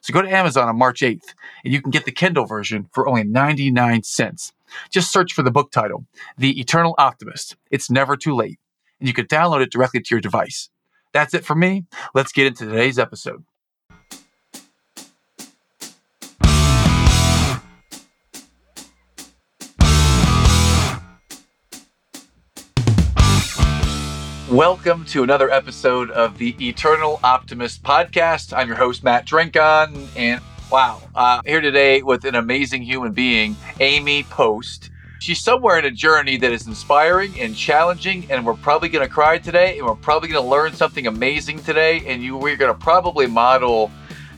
So go to Amazon on March 8th and you can get the Kindle version for only 99 cents. Just search for the book title, The Eternal Optimist. It's never too late. And you can download it directly to your device. That's it for me. Let's get into today's episode. Welcome to another episode of the Eternal Optimist podcast. I'm your host, Matt Drinkhahn, and wow, uh, here today with an amazing human being, Amy Post. She's somewhere in a journey that is inspiring and challenging, and we're probably going to cry today, and we're probably going to learn something amazing today, and you we're going to probably model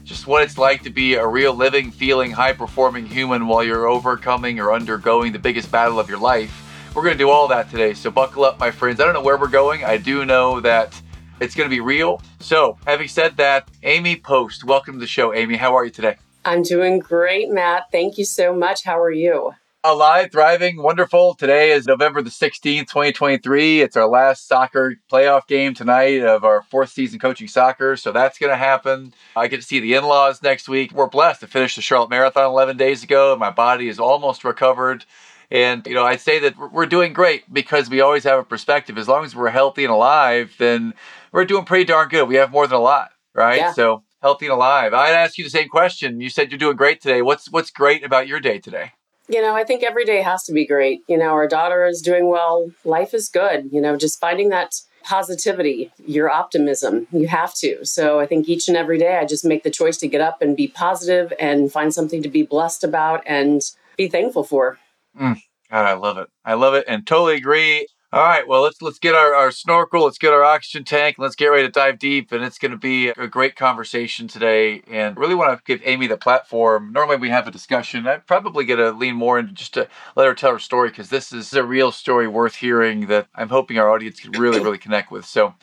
just what it's like to be a real living, feeling, high performing human while you're overcoming or undergoing the biggest battle of your life. We're going to do all that today. So buckle up, my friends. I don't know where we're going. I do know that it's going to be real. So, having said that, Amy Post, welcome to the show. Amy, how are you today? I'm doing great, Matt. Thank you so much. How are you? Alive, thriving, wonderful. Today is November the 16th, 2023. It's our last soccer playoff game tonight of our fourth season coaching soccer. So that's going to happen. I get to see the in laws next week. We're blessed to finish the Charlotte Marathon 11 days ago. My body is almost recovered. And, you know, I'd say that we're doing great because we always have a perspective. As long as we're healthy and alive, then we're doing pretty darn good. We have more than a lot, right? Yeah. So healthy and alive. I'd ask you the same question. You said you're doing great today. What's what's great about your day today? You know, I think every day has to be great. You know, our daughter is doing well. Life is good. You know, just finding that positivity, your optimism. You have to. So I think each and every day I just make the choice to get up and be positive and find something to be blessed about and be thankful for. Mm, God, I love it. I love it and totally agree. All right, well let's let's get our, our snorkel, let's get our oxygen tank, let's get ready to dive deep. And it's going to be a great conversation today. And really want to give Amy the platform. Normally we have a discussion. I'm probably going to lean more into just to let her tell her story because this is a real story worth hearing that I'm hoping our audience can really really connect with. So,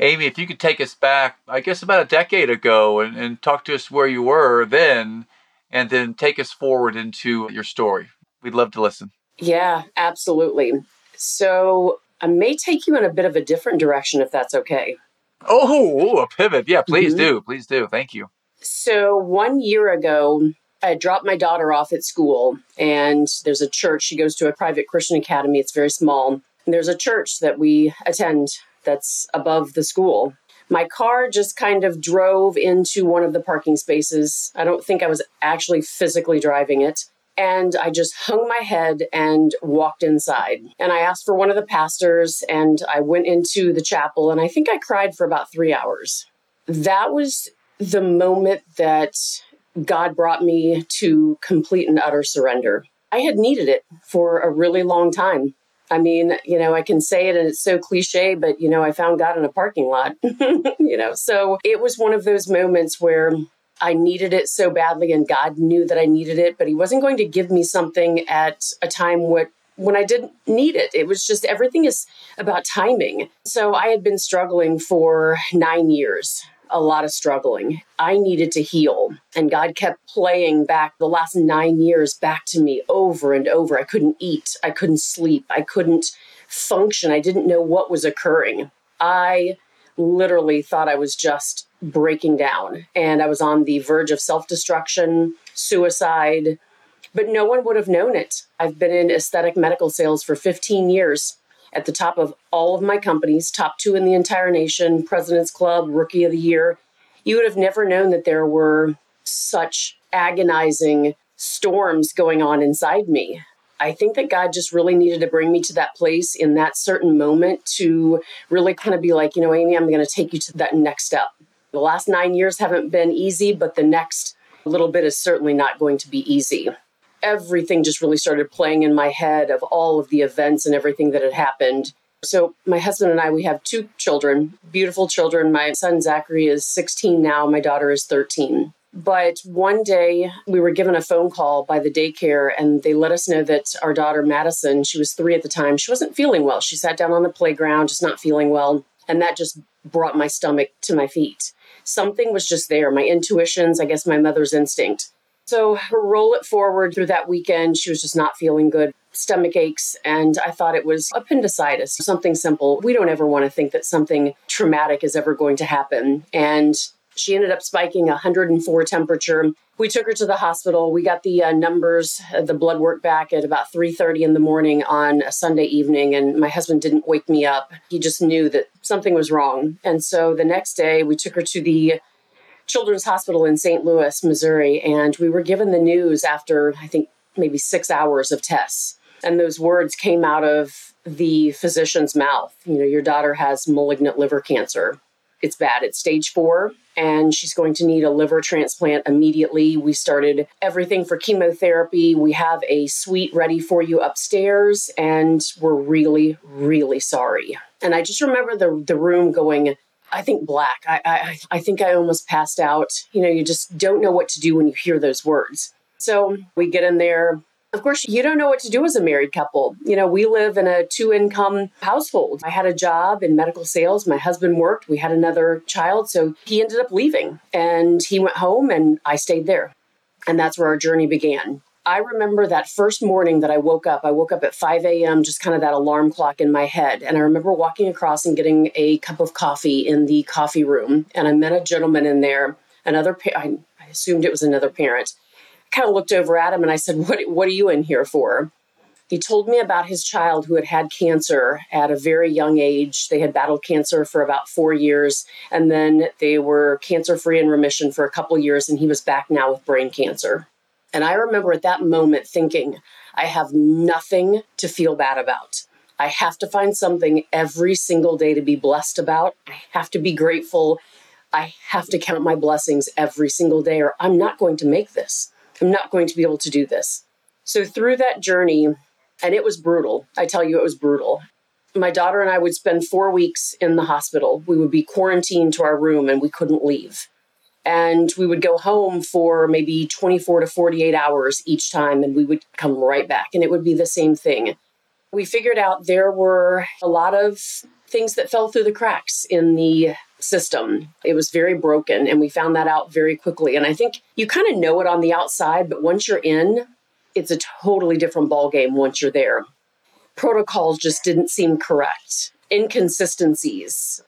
Amy, if you could take us back, I guess about a decade ago, and, and talk to us where you were then, and then take us forward into your story. We'd love to listen. Yeah, absolutely. So I may take you in a bit of a different direction if that's okay. Oh, a pivot. Yeah, please Mhm. do. Please do. Thank you. So one year ago, I dropped my daughter off at school, and there's a church. She goes to a private Christian academy. It's very small. And there's a church that we attend that's above the school. My car just kind of drove into one of the parking spaces. I don't think I was actually physically driving it. And I just hung my head and walked inside. And I asked for one of the pastors, and I went into the chapel, and I think I cried for about three hours. That was the moment that God brought me to complete and utter surrender. I had needed it for a really long time. I mean, you know, I can say it and it's so cliche, but, you know, I found God in a parking lot, you know, so it was one of those moments where I needed it so badly and God knew that I needed it, but He wasn't going to give me something at a time what when I didn't need it. It was just everything is about timing. So I had been struggling for nine years, a lot of struggling. I needed to heal. And God kept playing back the last nine years back to me over and over. I couldn't eat, I couldn't sleep, I couldn't function. I didn't know what was occurring. I literally thought I was just breaking down and I was on the verge of self destruction, suicide, but no one would have known it. I've been in aesthetic medical sales for 15 years at the top of all of my companies, top two in the entire nation, President's Club, Rookie of the Year. You would have never known that there were such agonizing storms going on inside me. I think that God just really needed to bring me to that place in that certain moment to really kind of be like, you know, Amy, I'm going to take you to that next step. The last nine years haven't been easy, but the next little bit is certainly not going to be easy. Everything just really started playing in my head of all of the events and everything that had happened. So, my husband and I, we have two children, beautiful children. My son Zachary is 16 now, my daughter is 13. But one day we were given a phone call by the daycare and they let us know that our daughter Madison, she was three at the time, she wasn't feeling well. She sat down on the playground, just not feeling well. And that just brought my stomach to my feet. Something was just there. My intuitions, I guess my mother's instinct. So roll it forward through that weekend. She was just not feeling good, stomach aches, and I thought it was appendicitis, something simple. We don't ever want to think that something traumatic is ever going to happen. And she ended up spiking 104 temperature. We took her to the hospital. We got the uh, numbers, uh, the blood work back at about 3:30 in the morning on a Sunday evening and my husband didn't wake me up. He just knew that something was wrong. And so the next day we took her to the Children's Hospital in St. Louis, Missouri, and we were given the news after I think maybe 6 hours of tests. And those words came out of the physician's mouth. You know, your daughter has malignant liver cancer it's bad. It's stage four, and she's going to need a liver transplant immediately. We started everything for chemotherapy. We have a suite ready for you upstairs, and we're really, really sorry. And I just remember the, the room going, I think black. I, I, I think I almost passed out. You know, you just don't know what to do when you hear those words. So we get in there, of course, you don't know what to do as a married couple. You know, we live in a two income household. I had a job in medical sales. My husband worked. We had another child. So he ended up leaving and he went home and I stayed there. And that's where our journey began. I remember that first morning that I woke up. I woke up at 5 a.m., just kind of that alarm clock in my head. And I remember walking across and getting a cup of coffee in the coffee room. And I met a gentleman in there, another, pa- I assumed it was another parent kind of looked over at him and I said, what, what are you in here for? He told me about his child who had had cancer at a very young age. They had battled cancer for about four years, and then they were cancer free in remission for a couple years, and he was back now with brain cancer. And I remember at that moment thinking, I have nothing to feel bad about. I have to find something every single day to be blessed about. I have to be grateful. I have to count my blessings every single day, or I'm not going to make this. I'm not going to be able to do this. So, through that journey, and it was brutal, I tell you, it was brutal. My daughter and I would spend four weeks in the hospital. We would be quarantined to our room and we couldn't leave. And we would go home for maybe 24 to 48 hours each time, and we would come right back, and it would be the same thing. We figured out there were a lot of things that fell through the cracks in the system. It was very broken, and we found that out very quickly. And I think you kind of know it on the outside, but once you're in, it's a totally different ballgame once you're there. Protocols just didn't seem correct, inconsistencies.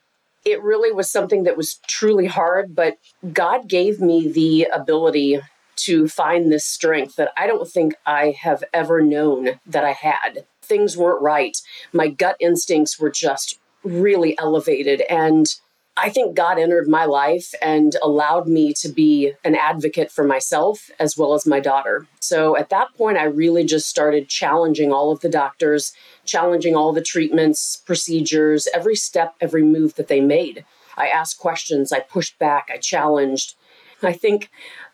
It really was something that was truly hard, but God gave me the ability to find this strength that I don't think I have ever known that I had. Things weren't right. My gut instincts were just really elevated. And I think God entered my life and allowed me to be an advocate for myself as well as my daughter. So at that point, I really just started challenging all of the doctors, challenging all the treatments, procedures, every step, every move that they made. I asked questions, I pushed back, I challenged. I think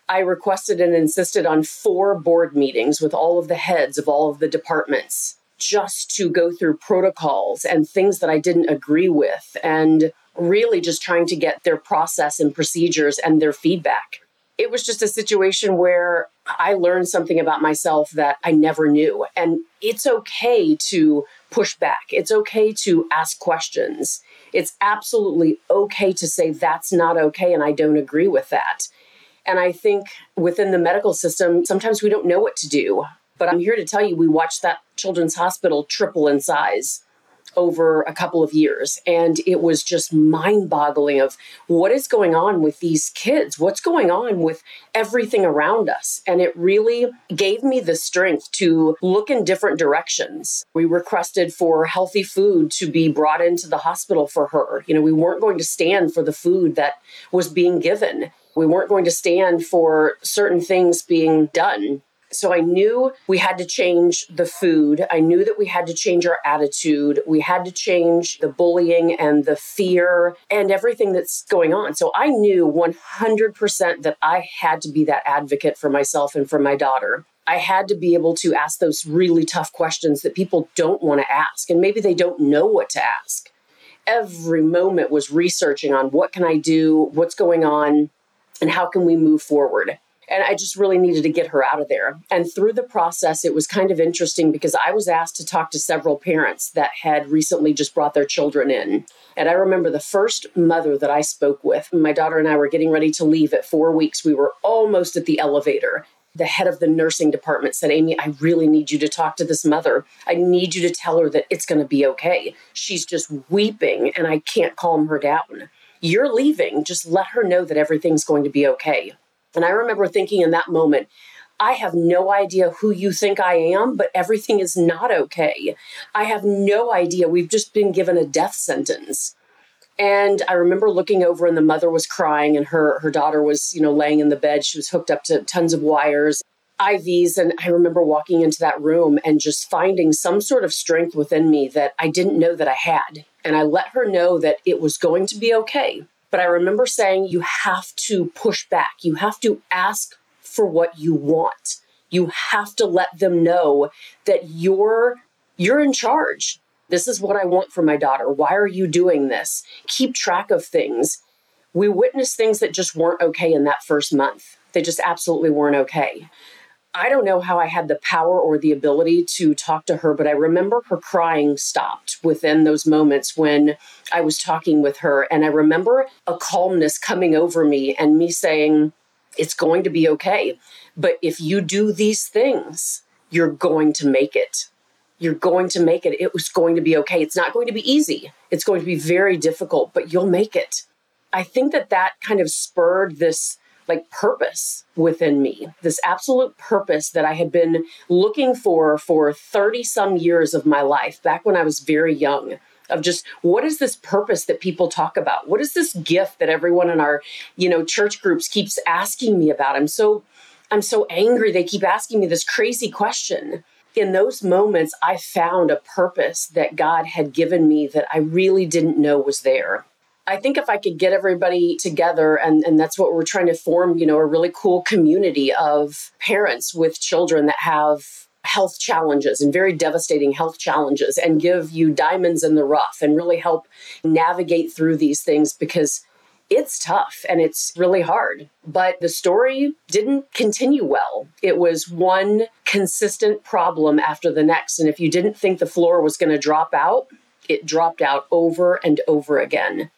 I requested and insisted on four board meetings with all of the heads of all of the departments just to go through protocols and things that I didn't agree with. And really just trying to get their process and procedures and their feedback. It was just a situation where I learned something about myself that I never knew. And it's okay to push back, it's okay to ask questions. It's absolutely okay to say that's not okay and I don't agree with that. And I think within the medical system, sometimes we don't know what to do. But I'm here to tell you, we watched that children's hospital triple in size over a couple of years. And it was just mind-boggling of what is going on with these kids? What's going on with everything around us? And it really gave me the strength to look in different directions. We requested for healthy food to be brought into the hospital for her. You know we weren't going to stand for the food that was being given. We weren't going to stand for certain things being done so I knew we had to change the food. I knew that we had to change our attitude. We had to change the bullying and the fear and everything that's going on. So I knew 100% that I had to be that advocate for myself and for my daughter. I had to be able to ask those really tough questions that people don't want to ask and maybe they don't know what to ask. Every moment was researching on what can I do, what's going on, And how can we move forward? And I just really needed to get her out of there. And through the process, it was kind of interesting because I was asked to talk to several parents that had recently just brought their children in. And I remember the first mother that I spoke with, my daughter and I were getting ready to leave at four weeks. We were almost at the elevator. The head of the nursing department said, Amy, I really need you to talk to this mother. I need you to tell her that it's going to be okay. She's just weeping and I can't calm her down. You're leaving. Just let her know that everything's going to be okay. And I remember thinking in that moment, I have no idea who you think I am, but everything is not okay. I have no idea. We've just been given a death sentence. And I remember looking over and the mother was crying and her her daughter was, you know, laying in the bed. She was hooked up to tons of wires, IVs, and I remember walking into that room and just finding some sort of strength within me that I didn't know that I had. And I let her know that it was going to be okay. But I remember saying, you have to push back. You have to ask for what you want. You have to let them know that you're you're in charge. This is what I want for my daughter. Why are you doing this? Keep track of things. We witnessed things that just weren't okay in that first month. They just absolutely weren't okay. I don't know how I had the power or the ability to talk to her, but I remember her crying stopped within those moments when I was talking with her. And I remember a calmness coming over me and me saying, It's going to be okay. But if you do these things, you're going to make it. You're going to make it. It was going to be okay. It's not going to be easy. It's going to be very difficult, but you'll make it. I think that that kind of spurred this like purpose within me, this absolute purpose that I had been looking for for 30 some years of my life, back when I was very young. Of just what is this purpose that people talk about? What is this gift that everyone in our, you know, church groups keeps asking me about? I'm so I'm so angry they keep asking me this crazy question. In those moments, I found a purpose that God had given me that I really didn't know was there. I think if I could get everybody together, and, and that's what we're trying to form, you know, a really cool community of parents with children that have health challenges and very devastating health challenges, and give you diamonds in the rough and really help navigate through these things because it's tough and it's really hard. But the story didn't continue well. It was one consistent problem after the next. And if you didn't think the floor was going to drop out, it dropped out over and over again.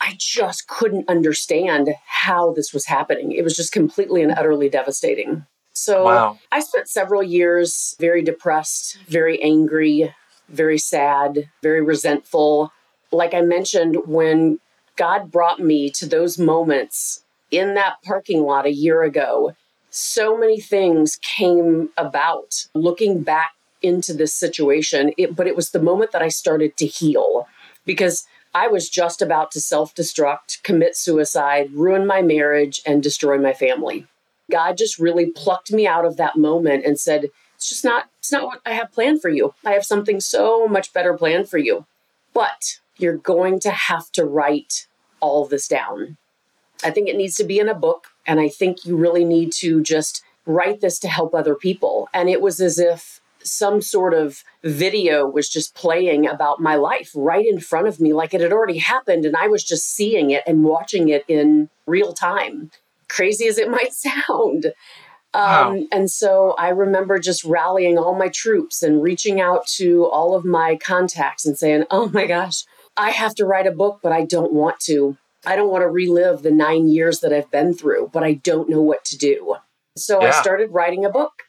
I just couldn't understand how this was happening. It was just completely and utterly devastating. So wow. I spent several years very depressed, very angry, very sad, very resentful. Like I mentioned, when God brought me to those moments in that parking lot a year ago, so many things came about looking back into this situation. It, but it was the moment that I started to heal because I was just about to self destruct, commit suicide, ruin my marriage, and destroy my family. God just really plucked me out of that moment and said, It's just not, it's not what I have planned for you. I have something so much better planned for you. But you're going to have to write all this down. I think it needs to be in a book, and I think you really need to just write this to help other people. And it was as if some sort of video was just playing about my life right in front of me, like it had already happened. And I was just seeing it and watching it in real time, crazy as it might sound. Wow. Um, and so I remember just rallying all my troops and reaching out to all of my contacts and saying, Oh my gosh, I have to write a book, but I don't want to. I don't want to relive the nine years that I've been through, but I don't know what to do. So yeah. I started writing a book.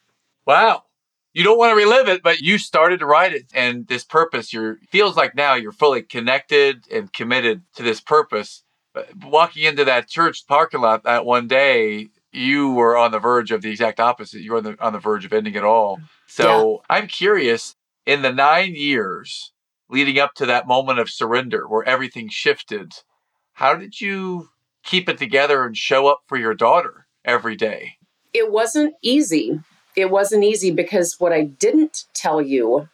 Wow you don't want to relive it, but you started to write it. And this purpose, you're feels like now you're fully connected and committed to this purpose. But walking into that church parking lot that one day, you were on the verge of the exact opposite. You were on the, on the verge of ending it all. So yeah. I'm curious in the nine years leading up to that moment of surrender where everything shifted, how did you keep it together and show up for your daughter every day? It wasn't easy it wasn't easy because what I didn't tell you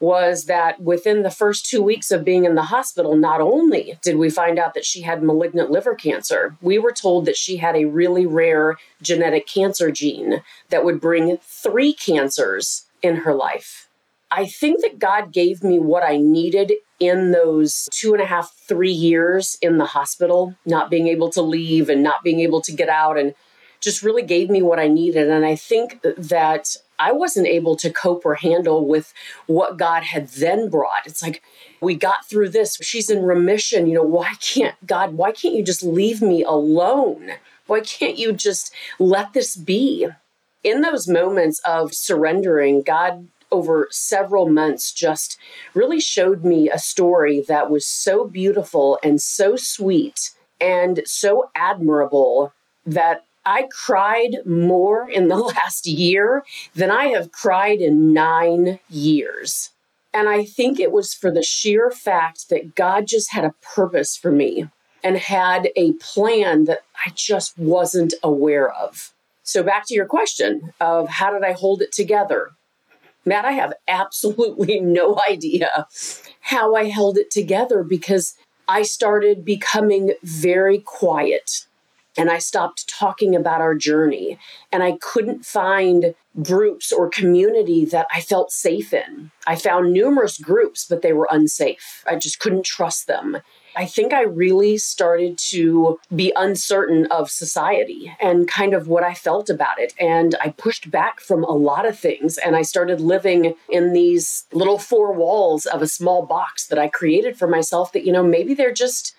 was that within the first two weeks of being in the hospital, not only did we find out that she had malignant liver cancer, we were told that she had a really rare genetic cancer gene that would bring three cancers in her life. I think that God gave me what I needed in those two and a half, three years in the hospital, not being able to leave and not being able to get out, and just really gave me what I needed. And I think that I wasn't able to cope or handle with what God had then brought. It's like, we got through this. She's in remission. You know, why can't God, why can't you just leave me alone? Why can't you just let this be? In those moments of surrendering, God over several months just really showed me a story that was so beautiful and so sweet and so admirable that I cried more in the last year than I have cried in nine years. And I think it was for the sheer fact that God just had a purpose for me and had a plan that I just wasn't aware of. So, back to your question of how did I hold it together? Matt, I have absolutely no idea how I held it together because I started becoming very quiet and I stopped talking about our journey. And I couldn't find groups or community that I felt safe in. I found numerous groups, but they were unsafe. I just couldn't trust them. I think I really started to be uncertain of society and kind of what I felt about it. And I pushed back from a lot of things and I started living in these little four walls of a small box that I created for myself that, you know, maybe they're just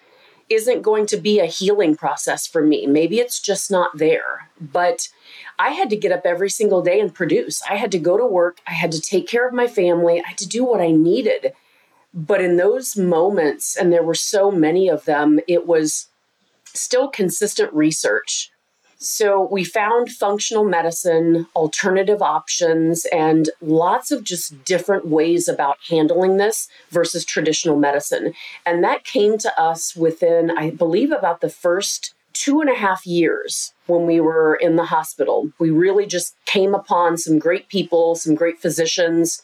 isn't going to be a healing process for me. Maybe it's just not there. But I had to get up every single day and produce. I had to go to work. I had to take care of my family. I had to do what I needed. But in those moments, and there were so many of them, it was still consistent research. So we found functional medicine, alternative options, and lots of just different ways about handling this versus traditional medicine. And that came to us within, I believe, about the first two and a half years when we were in the hospital. We really just came upon some great people, some great physicians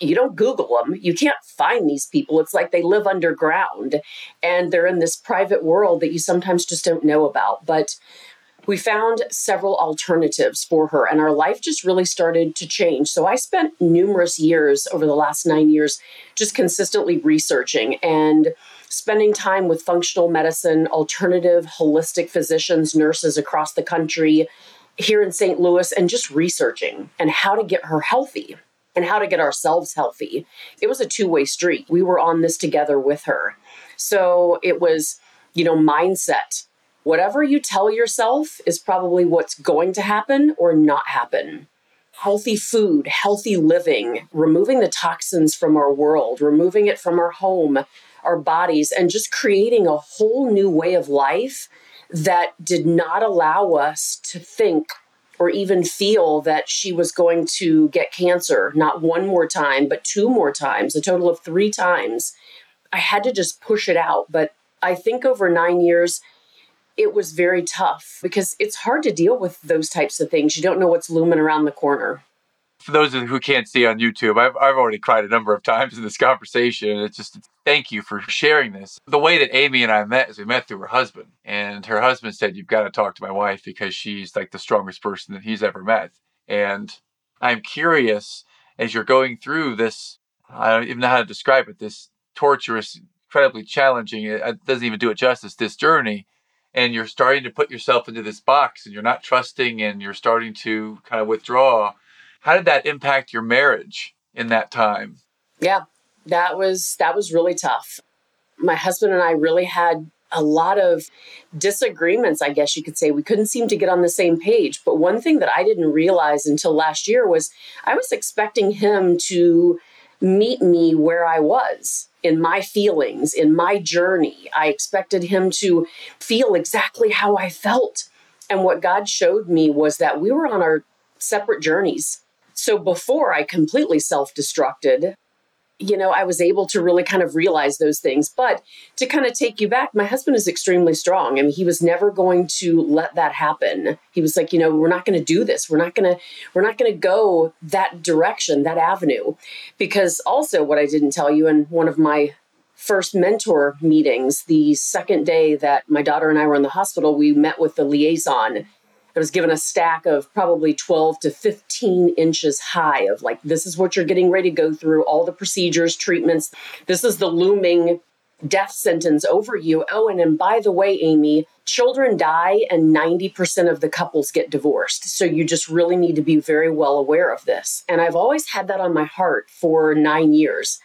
you don't Google them. You can't find these people. It's like they live underground and they're in this private world that you sometimes just don't know about. But we found several alternatives for her, and our life just really started to change. So I spent numerous years over the last nine years just consistently researching and spending time with functional medicine, alternative, holistic physicians, nurses across the country here in St. Louis, and just researching and how to get her healthy and how to get ourselves healthy. It was a two way street. We were on this together with her. So it was, you know, mindset. Whatever you tell yourself is probably what's going to happen or not happen. Healthy food, healthy living, removing the toxins from our world, removing it from our home, our bodies, and just creating a whole new way of life that did not allow us to think or even feel that she was going to get cancer, not one more time, but two more times, a total of three times. I had to just push it out. But I think over nine years, it was very tough because it's hard to deal with those types of things. You don't know what's looming around the corner for those who can't see on YouTube, I've, I've already cried a number of times in this conversation. It's just thank you for sharing this. The way that Amy and I met is we met through her husband, and her husband said, You've got to talk to my wife because she's like the strongest person that he's ever met. And I'm curious as you're going through this, I don't even know how to describe it, this torturous, incredibly challenging, it doesn't even do it justice, this journey. And you're starting to put yourself into this box and you're not trusting and you're starting to kind of withdraw how did that impact your marriage in that time? Yeah, that was that was really tough. My husband and I really had a lot of disagreements, I guess you could say. We couldn't seem to get on the same page. But one thing that I didn't realize until last year was I was expecting him to meet me where I was in my feelings, in my journey. I expected him to feel exactly how I felt. And what God showed me was that we were on our separate journeys. So before I completely self destructed, you know, I was able to really kind of realize those things. But to kind of take you back, my husband is extremely strong. I mean, he was never going to let that happen. He was like, you know, we're not going to do this. We're not going to, we're not going to go that direction, that avenue. Because also, what I didn't tell you in one of my first mentor meetings, the second day that my daughter and I were in the hospital, we met with the liaison I was given a stack of probably 12 to 15 inches high of like, this is what you're getting ready to go through, all the procedures, treatments. This is the looming death sentence over you. Oh, and, and by the way, Amy, children die and 90% of the couples get divorced. So you just really need to be very well aware of this. And I've always had that on my heart for nine years.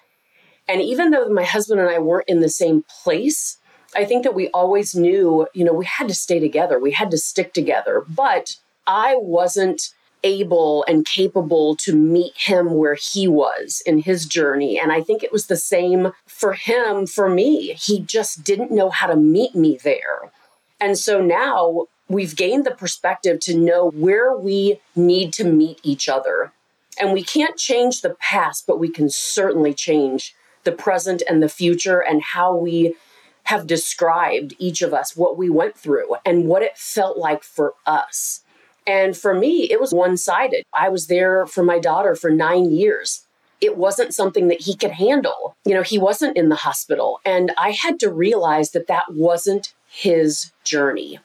And even though my husband and I weren't in the same place, I think that we always knew, you know, we had to stay together, we had to stick together. But I wasn't able and capable to meet him where he was in his journey. And I think it was the same for him, for me. He just didn't know how to meet me there. And so now we've gained the perspective to know where we need to meet each other. And we can't change the past, but we can certainly change the present and the future and how we have described each of us what we went through and what it felt like for us. And for me, it was one sided. I was there for my daughter for nine years. It wasn't something that he could handle. You know, he wasn't in the hospital. And I had to realize that that wasn't his journey.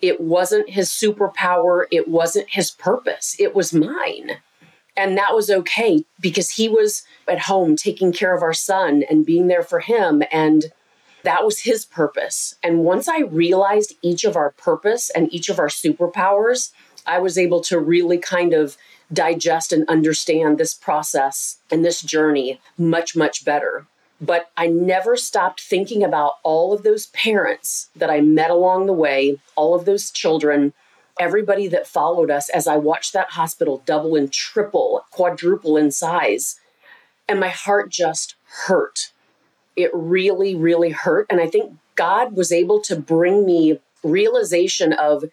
It wasn't his superpower. It wasn't his purpose. It was mine. And that was okay because he was at home taking care of our son and being there for him. And that was his purpose. And once I realized each of our purpose and each of our superpowers, I was able to really kind of digest and understand this process and this journey much, much better. But I never stopped thinking about all of those parents that I met along the way, all of those children, everybody that followed us as I watched that hospital double and triple, quadruple in size. And my heart just hurt it really, really hurt. And I think God was able to bring me realization of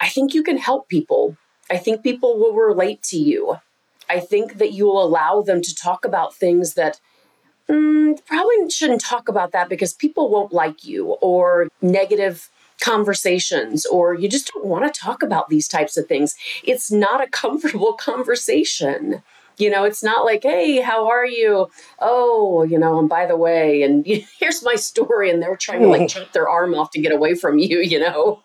I think you can help people. I think people will relate to you. I think that you will allow them to talk about things that mm, probably shouldn't talk about that because people won't like you or negative conversations or you just don't want to talk about these types of things. It's not a comfortable conversation. You know, it's not like, hey, how are you? Oh, you know, and by the way, and here's my story. And they're trying to like hmm. chop their arm off to get away from you, you know?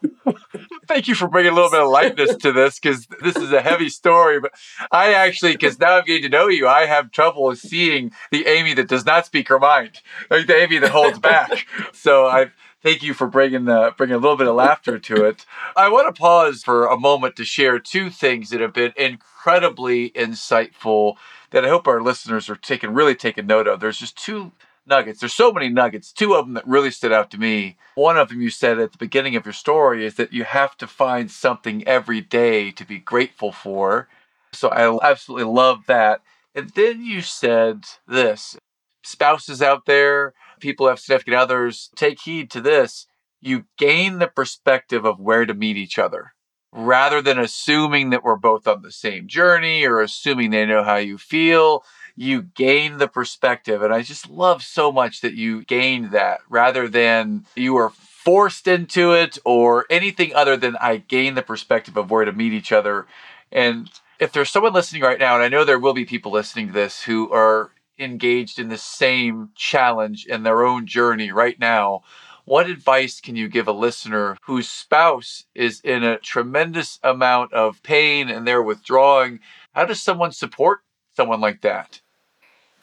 Thank you for bringing a little bit of lightness to this because this is a heavy story. But I actually, because now I'm getting to know you, I have trouble seeing the Amy that does not speak her mind, like the Amy that holds back. so I've, thank you for bringing the bringing a little bit of laughter to it. I want to pause for a moment to share two things that have been incredibly insightful that I hope our listeners are taking really taking note of. There's just two nuggets. There's so many nuggets. Two of them that really stood out to me. One of them you said at the beginning of your story is that you have to find something every day to be grateful for. So I absolutely love that. And then you said this spouses out there, people have significant others, take heed to this. You gain the perspective of where to meet each other rather than assuming that we're both on the same journey or assuming they know how you feel. You gain the perspective. And I just love so much that you gained that rather than you were forced into it or anything other than I gain the perspective of where to meet each other. And if there's someone listening right now, and I know there will be people listening to this who are engaged in the same challenge in their own journey right now, what advice can you give a listener whose spouse is in a tremendous amount of pain and they're withdrawing? How does someone support someone like that?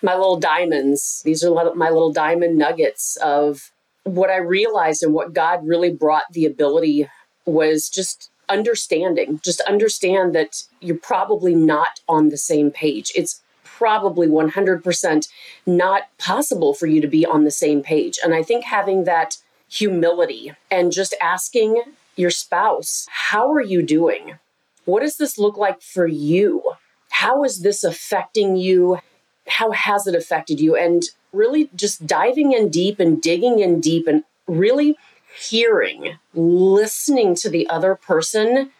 My little diamonds. These are my little diamond nuggets of what I realized and what God really brought the ability was just understanding. Just understand that you're probably not on the same page. It's probably 100% not possible for you to be on the same page. And I think having that humility and just asking your spouse, How are you doing? What does this look like for you? How is this affecting you? How has it affected you? And really just diving in deep and digging in deep and really hearing, listening to the other person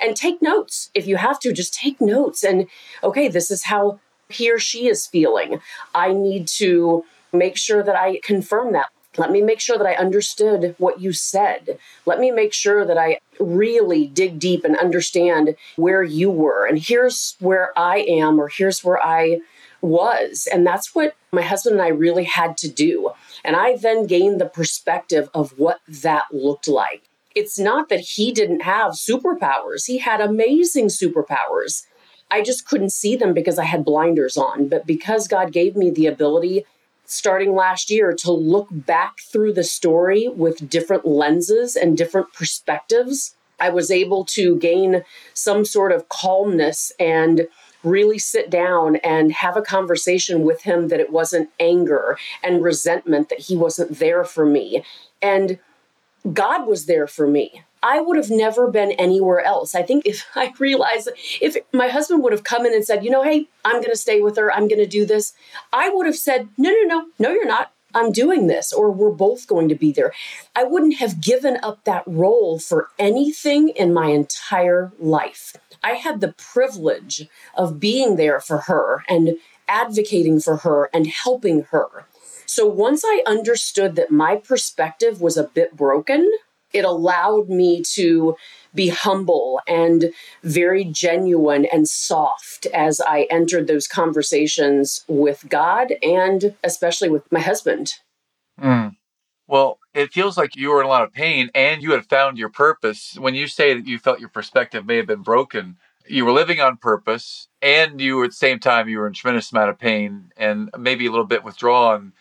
and take notes. If you have to, just take notes and, okay, this is how he or she is feeling. I need to make sure that I confirm that. Let me make sure that I understood what you said. Let me make sure that I really dig deep and understand where you were. And here's where I am, or here's where I was. And that's what my husband and I really had to do. And I then gained the perspective of what that looked like. it's not that he didn't have superpowers, he had amazing superpowers. I just couldn't see them because I had blinders on. But because God gave me the ability starting last year to look back through the story with different lenses and different perspectives, I was able to gain some sort of calmness and really sit down and have a conversation with him that it wasn't anger and resentment that he wasn't there for me. And God was there for me. I would have never been anywhere else. I think if I realized if my husband would have come in and said, you know, hey, I'm going to stay with her, I'm going to do this, I would have said, no, no, no, no, you're not. I'm doing this, or we're both going to be there. I wouldn't have given up that role for anything in my entire life. I had the privilege of being there for her and advocating for her and helping her. So once I understood that my perspective was a bit broken, it allowed me to be humble and very genuine and soft as I entered those conversations with God and especially with my husband. Mm. Well, it feels like you were in a lot of pain and you had found your purpose. When you say that you felt your perspective may have been broken, you were living on purpose and you were at the same time you were in tremendous amount of pain and maybe a little bit withdrawn.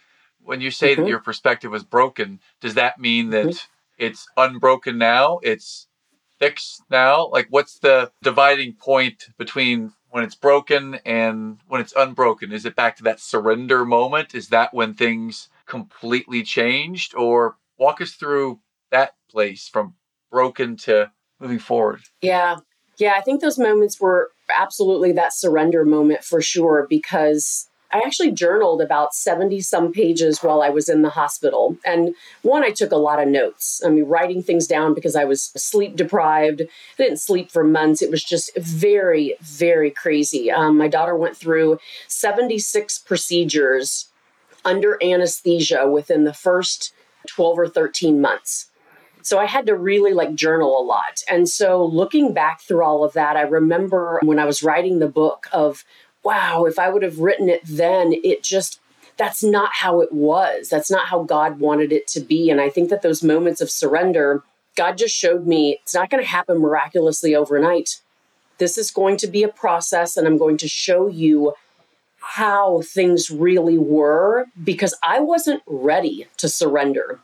When you say mm-hmm. that your perspective was broken, does that mean that mm-hmm it's unbroken now, it's fixed now? Like, what's the dividing point between when it's broken and when it's unbroken? Is it back to that surrender moment? Is that when things completely changed? Or walk us through that place from broken to moving forward. Yeah. Yeah. I think those moments were absolutely that surrender moment for sure because I actually journaled about 70 some pages while I was in the hospital. And one, I took a lot of notes. I mean, writing things down because I was sleep deprived. I didn't sleep for months. It was just very, very crazy. Um, my daughter went through 76 procedures under anesthesia within the first 12 or 13 months. So I had to really like journal a lot. And so looking back through all of that, I remember when I was writing the book of wow, if I would have written it then, it just, that's not how it was. That's not how God wanted it to be. And I think that those moments of surrender, God just showed me it's not going to happen miraculously overnight. This is going to be a process, and I'm going to show you how things really were because I wasn't ready to surrender.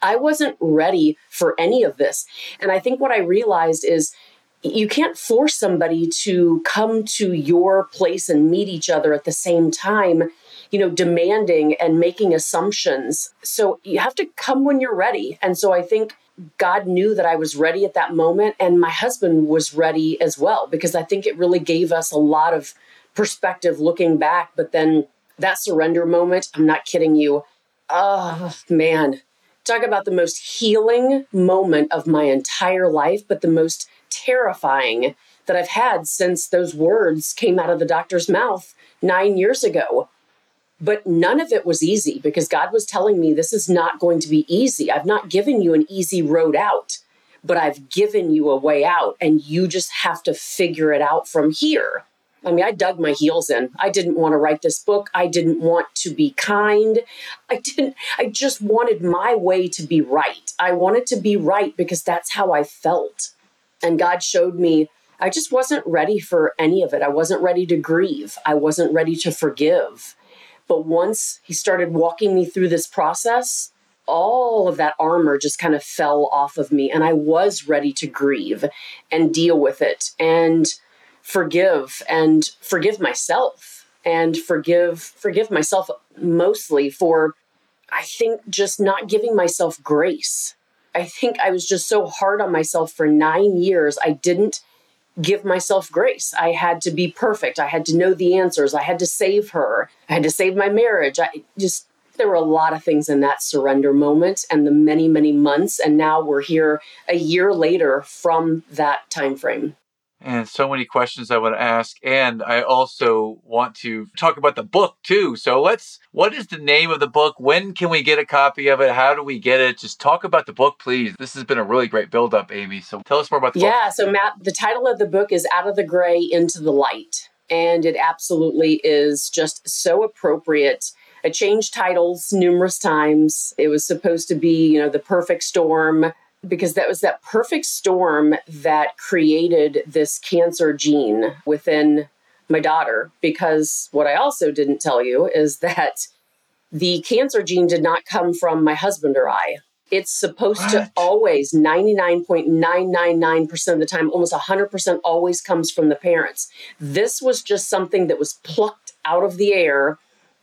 I wasn't ready for any of this. And I think what I realized is you can't force somebody to come to your place and meet each other at the same time you know demanding and making assumptions. So you have to come when you're ready. And so i think god knew that i was ready at that moment and my husband was ready as well because i think it really gave us a lot of perspective looking back. But then that surrender moment i'm not kidding you. Oh man talk about the most healing moment of my entire life but the most terrifying that I've had since those words came out of the doctor's mouth nine years ago. But none of it was easy because God was telling me this is not going to be easy. I've not given you an easy road out, but I've given you a way out, and you just have to figure it out from here. I mean, I dug my heels in. I didn't want to write this book. I didn't want to be kind. I didn't, I just wanted my way to be right. I wanted to be right because that's how I felt. And God showed me I just wasn't ready for any of it. I wasn't ready to grieve. I wasn't ready to forgive. But once He started walking me through this process, all of that armor just kind of fell off of me. And I was ready to grieve and deal with it and forgive and forgive myself and forgive forgive myself mostly for I think just not giving myself grace I think I was just so hard on myself for nine years. I didn't give myself grace. I had to be perfect. I had to know the answers. I had to save her. I had to save my marriage. I just, there were a lot of things in that surrender moment and the many, many months. And now we're here a year later from that time frame and so many questions I want to ask. And I also want to talk about the book too. So let's, what is the name of the book? When can we get a copy of it? How do we get it? Just talk about the book, please. This has been a really great build up, Amy. So tell us more about the yeah, book. Yeah. So, Matt, the title of the book is Out of the Gray into the Light. And it absolutely is just so appropriate. I changed titles numerous times. It was supposed to be, you know, the perfect storm because that was that perfect storm that created this cancer gene within my daughter. Because what I also didn't tell you is that the cancer gene did not come from my husband or I. It's supposed what? to always 99.999% of the time, almost 100% always comes from the parents. This was just something that was plucked out of the air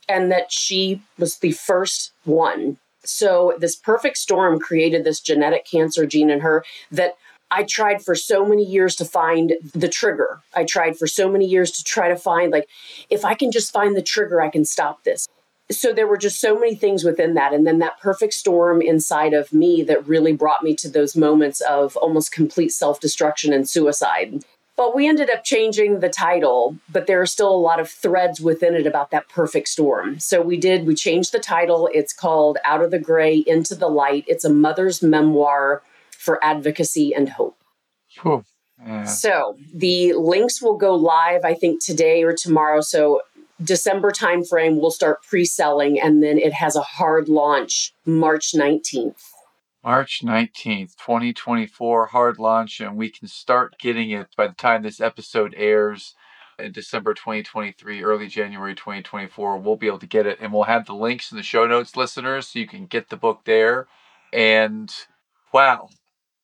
and that she was the first one. So, this perfect storm created this genetic cancer gene in her that I tried for so many years to find the trigger. I tried for so many years to try to find, like, if I can just find the trigger, I can stop this. So there were just so many things within that. And then that perfect storm inside of me that really brought me to those moments of almost complete self-destruction and suicide but we ended up changing the title but there are still a lot of threads within it about that perfect storm so we did we changed the title it's called out of the gray into the light it's a mother's memoir for advocacy and hope Cool. Yeah. So the links will go live, I think, today or tomorrow. So December timeframe, we'll start pre-selling, and then it has a hard launch March 19th. March 19th, 2024, hard launch, and we can start getting it by the time this episode airs in December 2023, early January 2024. We'll be able to get it, and we'll have the links in the show notes, listeners, so you can get the book there. And wow,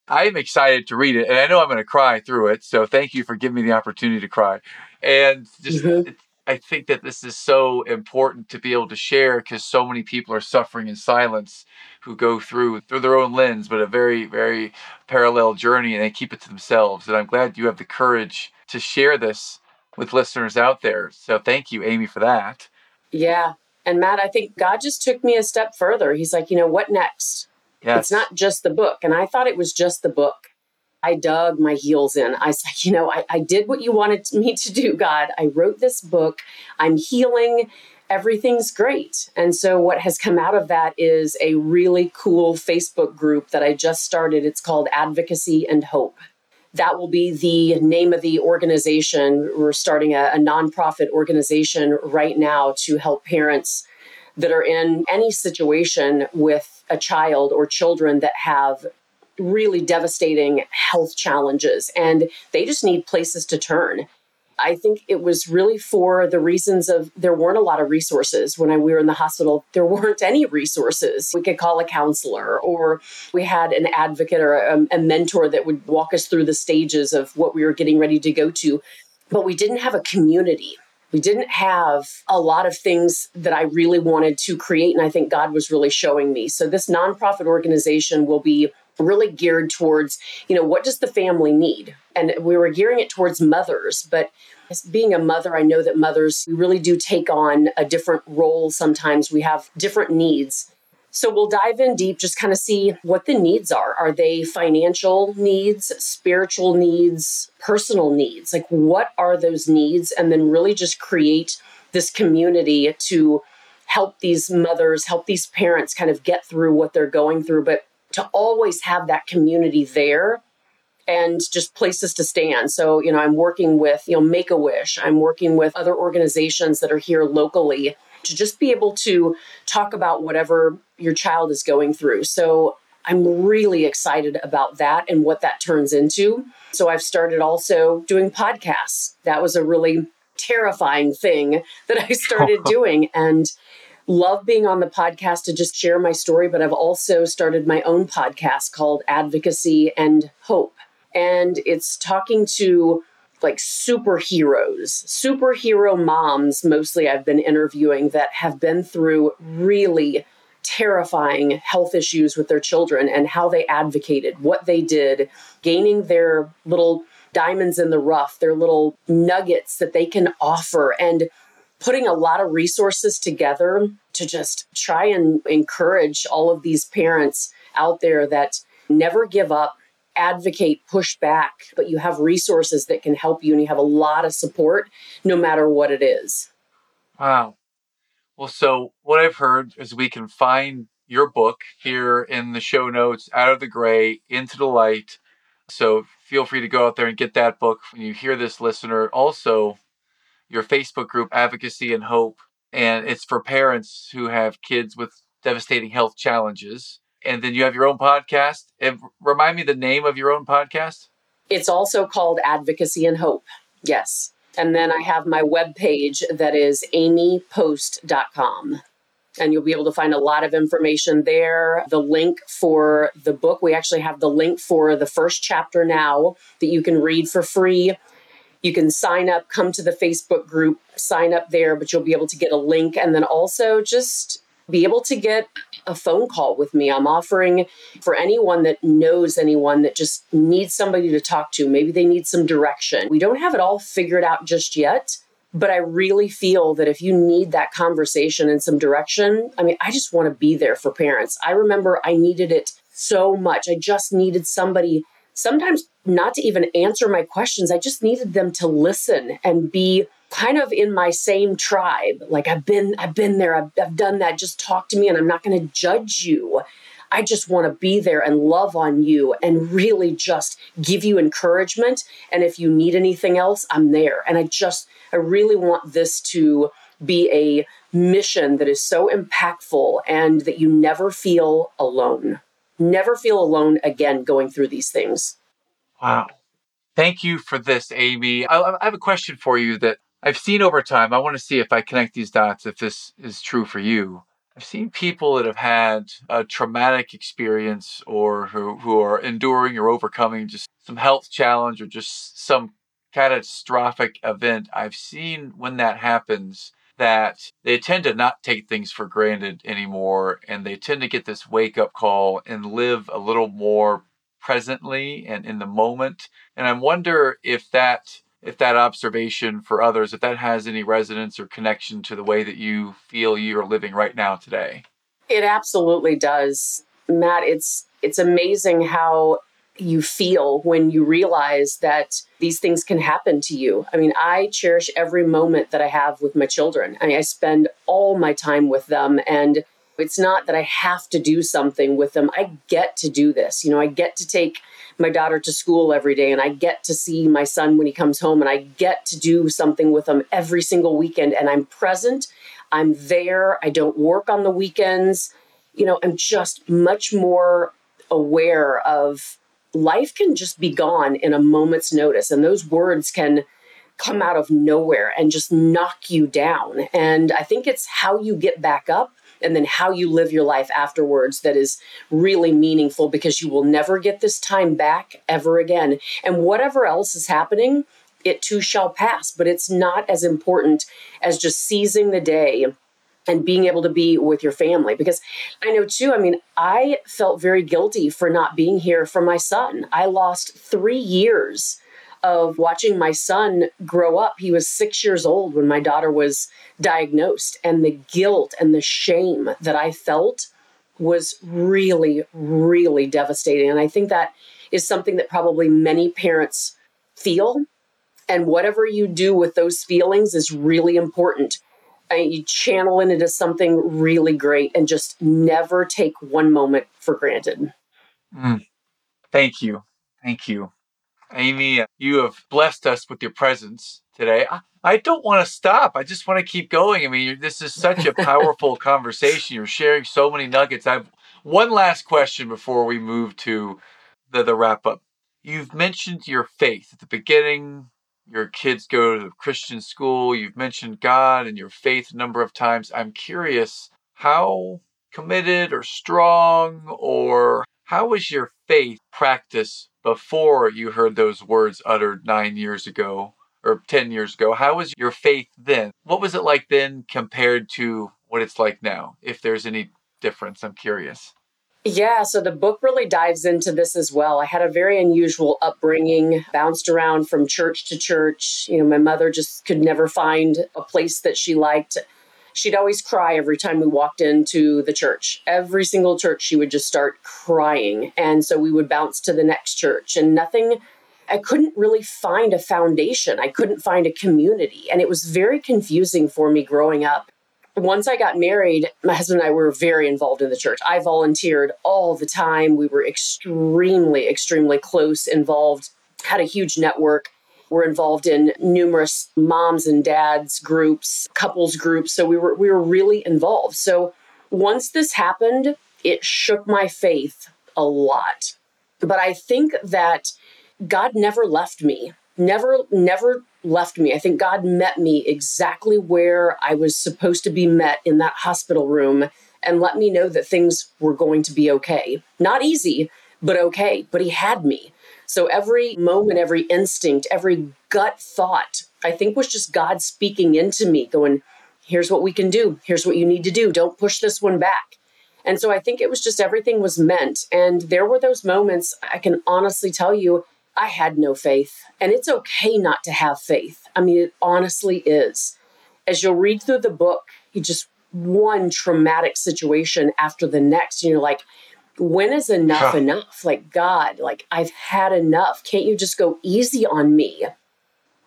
I'm excited to read it, and I know I'm going to cry through it. So thank you for giving me the opportunity to cry. And just mm-hmm. I think that this is so important to be able to share because so many people are suffering in silence who go through through their own lens, but a very, very parallel journey and they keep it to themselves. And I'm glad you have the courage to share this with listeners out there. So thank you, Amy, for that. Yeah. And Matt, I think God just took me a step further. He's like, you know, what next? Yes. It's not just the book. And I thought it was just the book. I dug my heels in. I said, you know, I, I did what you wanted me to do, God. I wrote this book. I'm healing. Everything's great. And so, what has come out of that is a really cool Facebook group that I just started. It's called Advocacy and Hope. That will be the name of the organization. We're starting a, a nonprofit organization right now to help parents that are in any situation with a child or children that have really devastating health challenges and they just need places to turn. I think it was really for the reasons of there weren't a lot of resources when I, we were in the hospital. There weren't any resources. We could call a counselor, or we had an advocate or a, um, a mentor that would walk us through the stages of what we were getting ready to go to. But we didn't have a community. We didn't have a lot of things that I really wanted to create. And I think God was really showing me. So, this nonprofit organization will be really geared towards, you know, what does the family need? And we were gearing it towards mothers, but as being a mother, I know that mothers really do take on a different role sometimes. We have different needs. So we'll dive in deep, just kind of see what the needs are. Are they financial needs, spiritual needs, personal needs? Like, what are those needs? And then really just create this community to help these mothers, help these parents kind of get through what they're going through, but to always have that community there and just places to stand. So, you know, I'm working with, you know, Make a Wish, I'm working with other organizations that are here locally to just be able to talk about whatever your child is going through. So, I'm really excited about that and what that turns into. So, I've started also doing podcasts. That was a really terrifying thing that I started doing. And love being on the podcast to just share my story, but I've also started my own podcast called Advocacy and Hope. And it's talking to like superheroes, superhero moms, mostly I've been interviewing that have been through really terrifying health issues with their children and how they advocated, what they did, gaining their little diamonds in the rough, their little nuggets that they can offer. And putting a lot of resources together to just try and encourage all of these parents out there that never give up, advocate, push back, but you have resources that can help you and you have a lot of support no matter what it is. Wow. Well, so what I've heard is we can find your book here in the show notes, Out of the Gray, Into the Light. So feel free to go out there and get that book when you hear this listener. Also, your Facebook group, Advocacy and Hope, and it's for parents who have kids with devastating health challenges. and then you have your own podcast. And remind me the name of your own podcast. It's also called Advocacy and Hope. Yes. And then I have my webpage that is amypost.com. And you'll be able to find a lot of information there. The link for the book, we actually have the link for the first chapter now that you can read for free. You can sign up, come to the Facebook group, sign up there, but you'll be able to get a link. And then also just be able to get a phone call with me. I'm offering for anyone that knows anyone that just needs somebody to talk to. Maybe they need some direction. We don't have it all figured out just yet, but I really feel that if you need that conversation and some direction, I mean, I just want to be there for parents. I remember I needed it so much. I just needed somebody sometimes not to even answer my questions. I just needed them to listen and be kind of in my same tribe. Like i've been i've been there. I've, I've done that. Just talk to me and i'm not going to judge you. I just want to be there and love on you and really just give you encouragement. And if you need anything else i'm there. And i just i really want this to be a mission that is so impactful and that you never feel alone never feel alone again going through these things wow Thank you for this, Amy. I, have a question for you that I've seen over time, I want to see if I connect these dots, if this is true for you. I've seen people that have had a traumatic experience or who, who are enduring or overcoming just some health challenge or just some catastrophic event. I've seen when that happens that they tend to not take things for granted anymore and they tend to get this wake up call and live a little more presently and in the moment. And I wonder if that if that observation for others, if that has any resonance or connection to the way that you feel you're living right now today. It absolutely does. Matt, it's it's amazing how you feel when you realize that these things can happen to you. I mean, I cherish every moment that I have with my children. I mean, I spend all my time with them and it's not that I have to do something with them. I get to do this. You know, I get to take my daughter to school every day and I get to see my son when he comes home and I get to do something with him every single weekend and I'm present. I'm there. I don't work on the weekends. You know, I'm just much more aware of life can just be gone in a moment's notice and those words can come out of nowhere and just knock you down. And I think it's how you get back up and then how you live your life afterwards that is really meaningful because you will never get this time back ever again. And whatever else is happening, it too shall pass, but it's not as important as just seizing the day and being able to be with your family because i know too i mean i felt very guilty for not being here for my son i lost three years of watching my son grow up. He was six years old when my daughter was diagnosed, and the guilt and the shame that I felt was really, really devastating. And I think that is something that probably many parents feel. And whatever you do with those feelings is really important. And you channel it into something really great and just never take one moment for granted. Mm. Thank you. Thank you. Amy, you have blessed us with your presence today. I, I don't want to stop. I just want to keep going. I mean, this is such a powerful conversation. You're sharing so many nuggets. I have one last question before we move to the, the wrap up. You've mentioned your faith at the beginning. Your kids go to Christian school. You've mentioned God and your faith a number of times. I'm curious how committed or strong or how was your faith practice before you heard those words uttered nine years ago or 10 years ago? How was your faith then? What was it like then compared to what it's like now? If there's any difference, I'm curious. Yeah, so the book really dives into this as well. I had a very unusual upbringing, bounced around from church to church. You know, my mother just could never find a place that she liked she'd always cry every time we walked into the church. Every single church, she would just start crying. And so we would bounce to the next church, and nothing. I couldn't really find a foundation. I couldn't find a community. And it was very confusing for me growing up. Once I got married, my husband and I were very involved in the church. I volunteered all the time. We were extremely, extremely close, involved, had a huge network. We're involved in numerous moms and dads groups, couples groups. So we were we were really involved. So once this happened, it shook my faith a lot. But I think that God never left me. Never, never left me. I think God met me exactly where I was supposed to be met in that hospital room and let me know that things were going to be okay. Not easy, but okay. But He had me. So every moment, every instinct, every gut thought, I think was just God speaking into me, going, here's what we can do. Here's what you need to do. Don't push this one back. And so I think it was just everything was meant. And there were those moments, I can honestly tell you, I had no faith. And it's okay not to have faith. I mean, it honestly is. As you'll read through the book, you just one traumatic situation after the next. And you're like, when is enough huh. enough? Like, God, like, I've had enough. Can't you just go easy on me?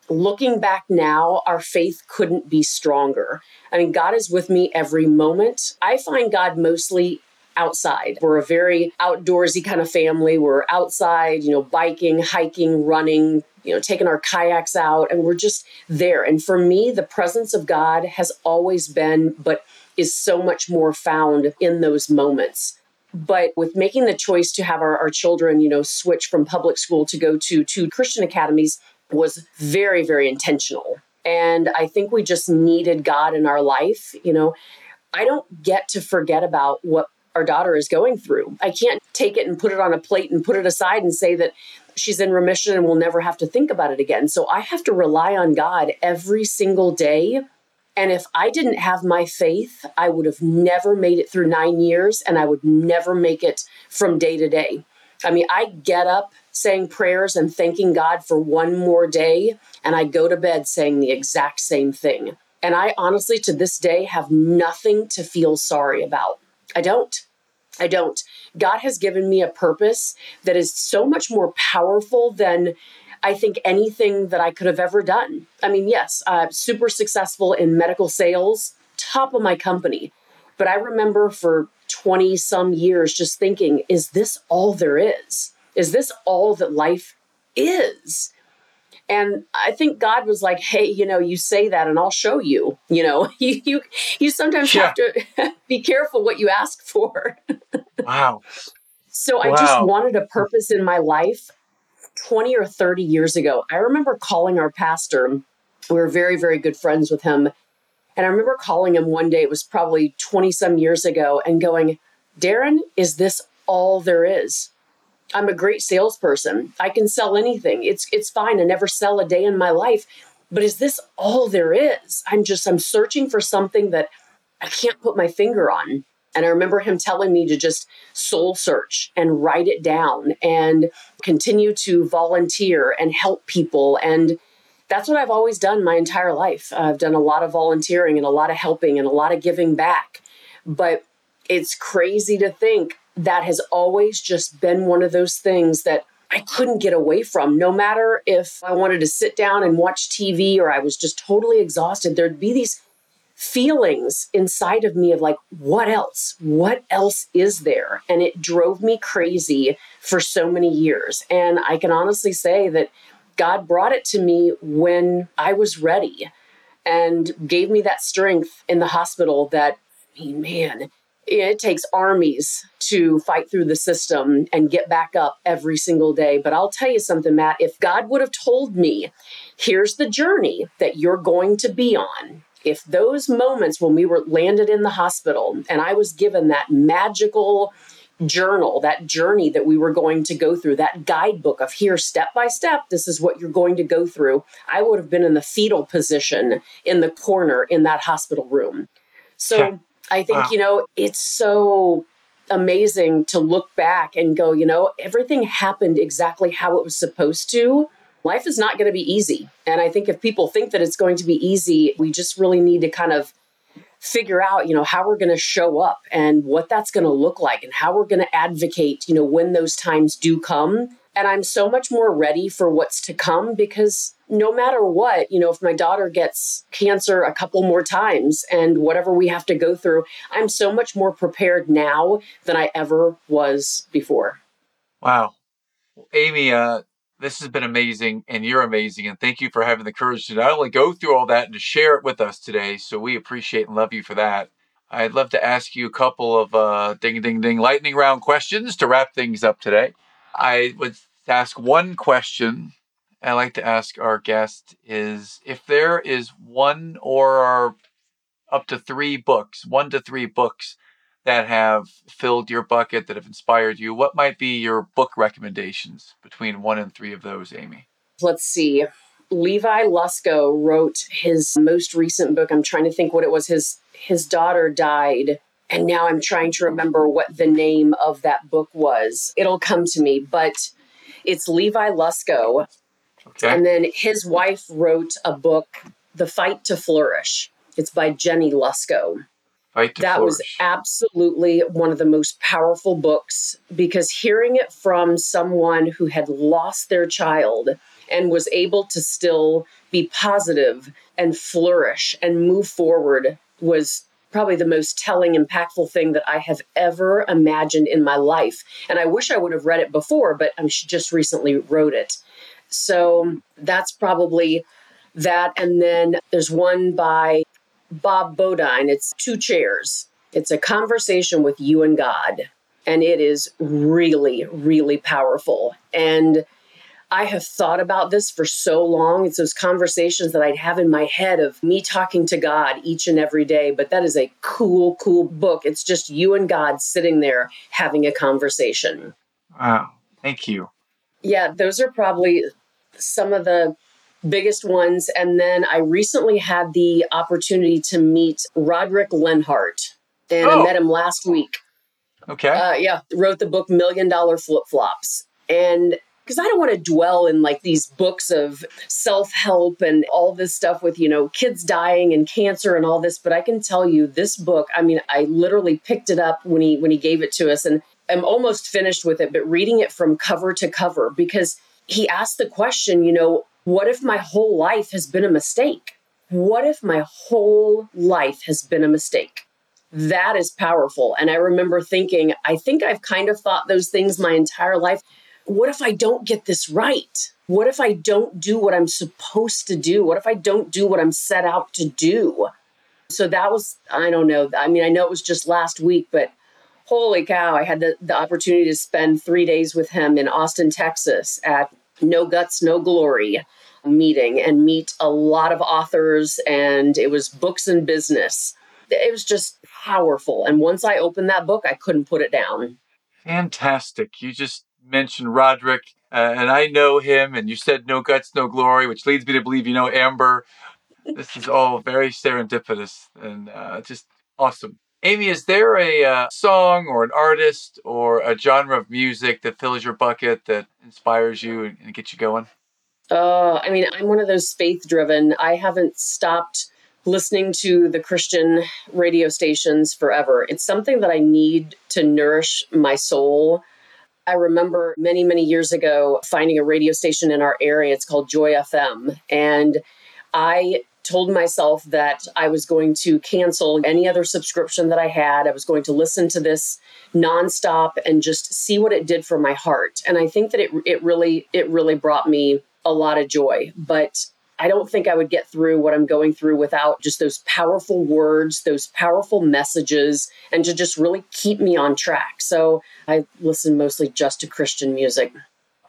Looking back now, our faith couldn't be stronger. I mean, God is with me every moment. I find God mostly outside. We're a very outdoorsy kind of family. We're outside, you know, biking, hiking, running, you know, taking our kayaks out, and we're just there. And for me, the presence of God has always been, but is so much more found in those moments. But with making the choice to have our, our children, you know, switch from public school to go to two Christian academies was very, very intentional. And I think we just needed God in our life. You know, I don't get to forget about what our daughter is going through. I can't take it and put it on a plate and put it aside and say that she's in remission and we'll never have to think about it again. So I have to rely on God every single day. And if I didn't have my faith, I would have never made it through nine years and I would never make it from day to day. I mean, I get up saying prayers and thanking God for one more day, and I go to bed saying the exact same thing. And I honestly, to this day, have nothing to feel sorry about. I don't. I don't. God has given me a purpose that is so much more powerful than I think anything that I could have ever done. I mean, yes, uh, super successful in medical sales, top of my company. But I remember for 20 some years just thinking, is this all there is? Is this all that life is? And I think God was like, "Hey, you know, you say that, and I'll show you. You know, you you, you sometimes yeah. have to be careful what you ask for." wow. So wow. I just wanted a purpose in my life. Twenty or thirty years ago, I remember calling our pastor. We were very, very good friends with him, and I remember calling him one day. It was probably twenty some years ago, and going, "Darren, is this all there is?" I'm a great salesperson. I can sell anything. It's it's fine. I never sell a day in my life. But is this all there is? I'm just I'm searching for something that I can't put my finger on. And I remember him telling me to just soul search and write it down and continue to volunteer and help people. And that's what I've always done my entire life. I've done a lot of volunteering and a lot of helping and a lot of giving back. But it's crazy to think that has always just been one of those things that I couldn't get away from. No matter if I wanted to sit down and watch TV or I was just totally exhausted, there'd be these feelings inside of me of like, what else? What else is there? And it drove me crazy for so many years. And I can honestly say that God brought it to me when I was ready and gave me that strength in the hospital that, I mean, man, it takes armies to fight through the system and get back up every single day. But I'll tell you something, Matt, if God would have told me, here's the journey that you're going to be on, if those moments when we were landed in the hospital and I was given that magical journal, that journey that we were going to go through, that guidebook of here, step by step, this is what you're going to go through, I would have been in the fetal position in the corner in that hospital room. So, I think, wow. you know, it's so amazing to look back and go, you know, everything happened exactly how it was supposed to. Life is not going to be easy. And I think if people think that it's going to be easy, we just really need to kind of figure out, you know, how we're going to show up and what that's going to look like and how we're going to advocate, you know, when those times do come. And I'm so much more ready for what's to come because no matter what, you know, if my daughter gets cancer a couple more times and whatever we have to go through, I'm so much more prepared now than I ever was before. Wow. Amy, uh, this has been amazing and you're amazing. And thank you for having the courage to not only go through all that and to share it with us today. So we appreciate and love you for that. I'd love to ask you a couple of uh, ding, ding, ding lightning round questions to wrap things up today. I would ask one question I like to ask our guest is if there is one or up to three books, one to three books that have filled your bucket, that have inspired you, what might be your book recommendations between one and three of those, Amy? Let's see. Levi Lusko wrote his most recent book. I'm trying to think what it was. His his daughter died, and now I'm trying to remember what the name of that book was. It'll come to me, but it's Levi Lusko. Okay. And then his wife wrote a book, The Fight to Flourish. It's by Jennie Lusko. Fight to that flourish. was absolutely one of the most powerful books because hearing it from someone who had lost their child and was able to still be positive and flourish and move forward was probably the most telling, impactful thing that I have ever imagined in my life. And I wish I would have read it before, but she just recently wrote it. So that's probably that. And then there's one by Bob Beaudine. It's two chairs. It's a conversation with you and God. And it is really, really powerful. And I have thought about this for so long. It's those conversations that I'd have in my head of me talking to God each and every day. But that is a cool, cool book. It's just you and God sitting there having a conversation. Wow. Thank you. Yeah, those are probably some of the biggest ones. And then I recently had the opportunity to meet Roderick Lenhart, and oh. I met him last week. Okay. Uh, yeah, wrote the book Million Dollar Flip Flops. And because I don't want to dwell in like these books of self help and all this stuff with, you know, kids dying and cancer and all this. But I can tell you this book, I mean, I literally picked it up when he when he gave it to us and I'm almost finished with it, but reading it from cover to cover because he asked the question, you know, what if my whole life has been a mistake? What if my whole life has been a mistake? That is powerful. And I remember thinking, I think I've kind of thought those things my entire life what if I don't get this right? What if I don't do what I'm supposed to do? What if I don't do what I'm set out to do? So that was, I don't know. I mean, I know it was just last week, but holy cow, I had the, the opportunity to spend three days with him in Austin, Texas at No Guts, No Glory meeting and meet a lot of authors. And it was books and business. It was just powerful. And once I opened that book, I couldn't put it down. Fantastic. You just mentioned Roderick, uh, and I know him, and you said no guts, no glory, which leads me to believe you know Amber. This is all very serendipitous and uh, just awesome. Amy, is there a uh, song or an artist or a genre of music that fills your bucket that inspires you and, and gets you going? Uh, I mean, I'm one of those faith driven. I haven't stopped listening to the Christian radio stations forever. It's something that I need to nourish my soul. I remember many, many years ago finding a radio station in our area. It's called Joy FM. And I told myself that I was going to cancel any other subscription that I had. I was going to listen to this nonstop and just see what it did for my heart. And I think that it it really it really brought me a lot of joy. But I don't think I would get through what I'm going through without just those powerful words, those powerful messages, and to just really keep me on track. So I listen mostly just to Christian music.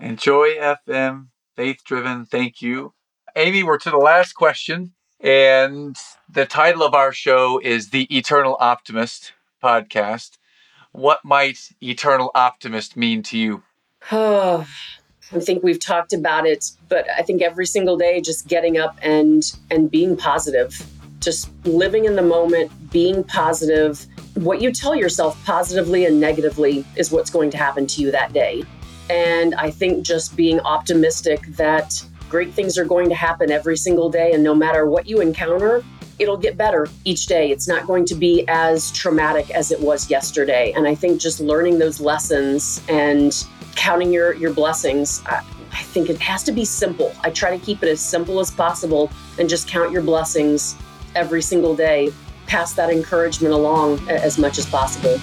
Enjoy FM, faith driven. Thank you. Amy, we're to the last question. And the title of our show is The Eternal Optimist podcast. What might eternal optimist mean to you? I think we've talked about it, but I think every single day just getting up and and being positive, just living in the moment, being positive. What you tell yourself positively and negatively is what's going to happen to you that day. And I think just being optimistic that great things are going to happen every single day and no matter what you encounter, it'll get better each day. It's not going to be as traumatic as it was yesterday. And I think just learning those lessons and counting your your blessings. I, I think it has to be simple. I try to keep it as simple as possible and just count your blessings every single day. Pass that encouragement along as much as possible.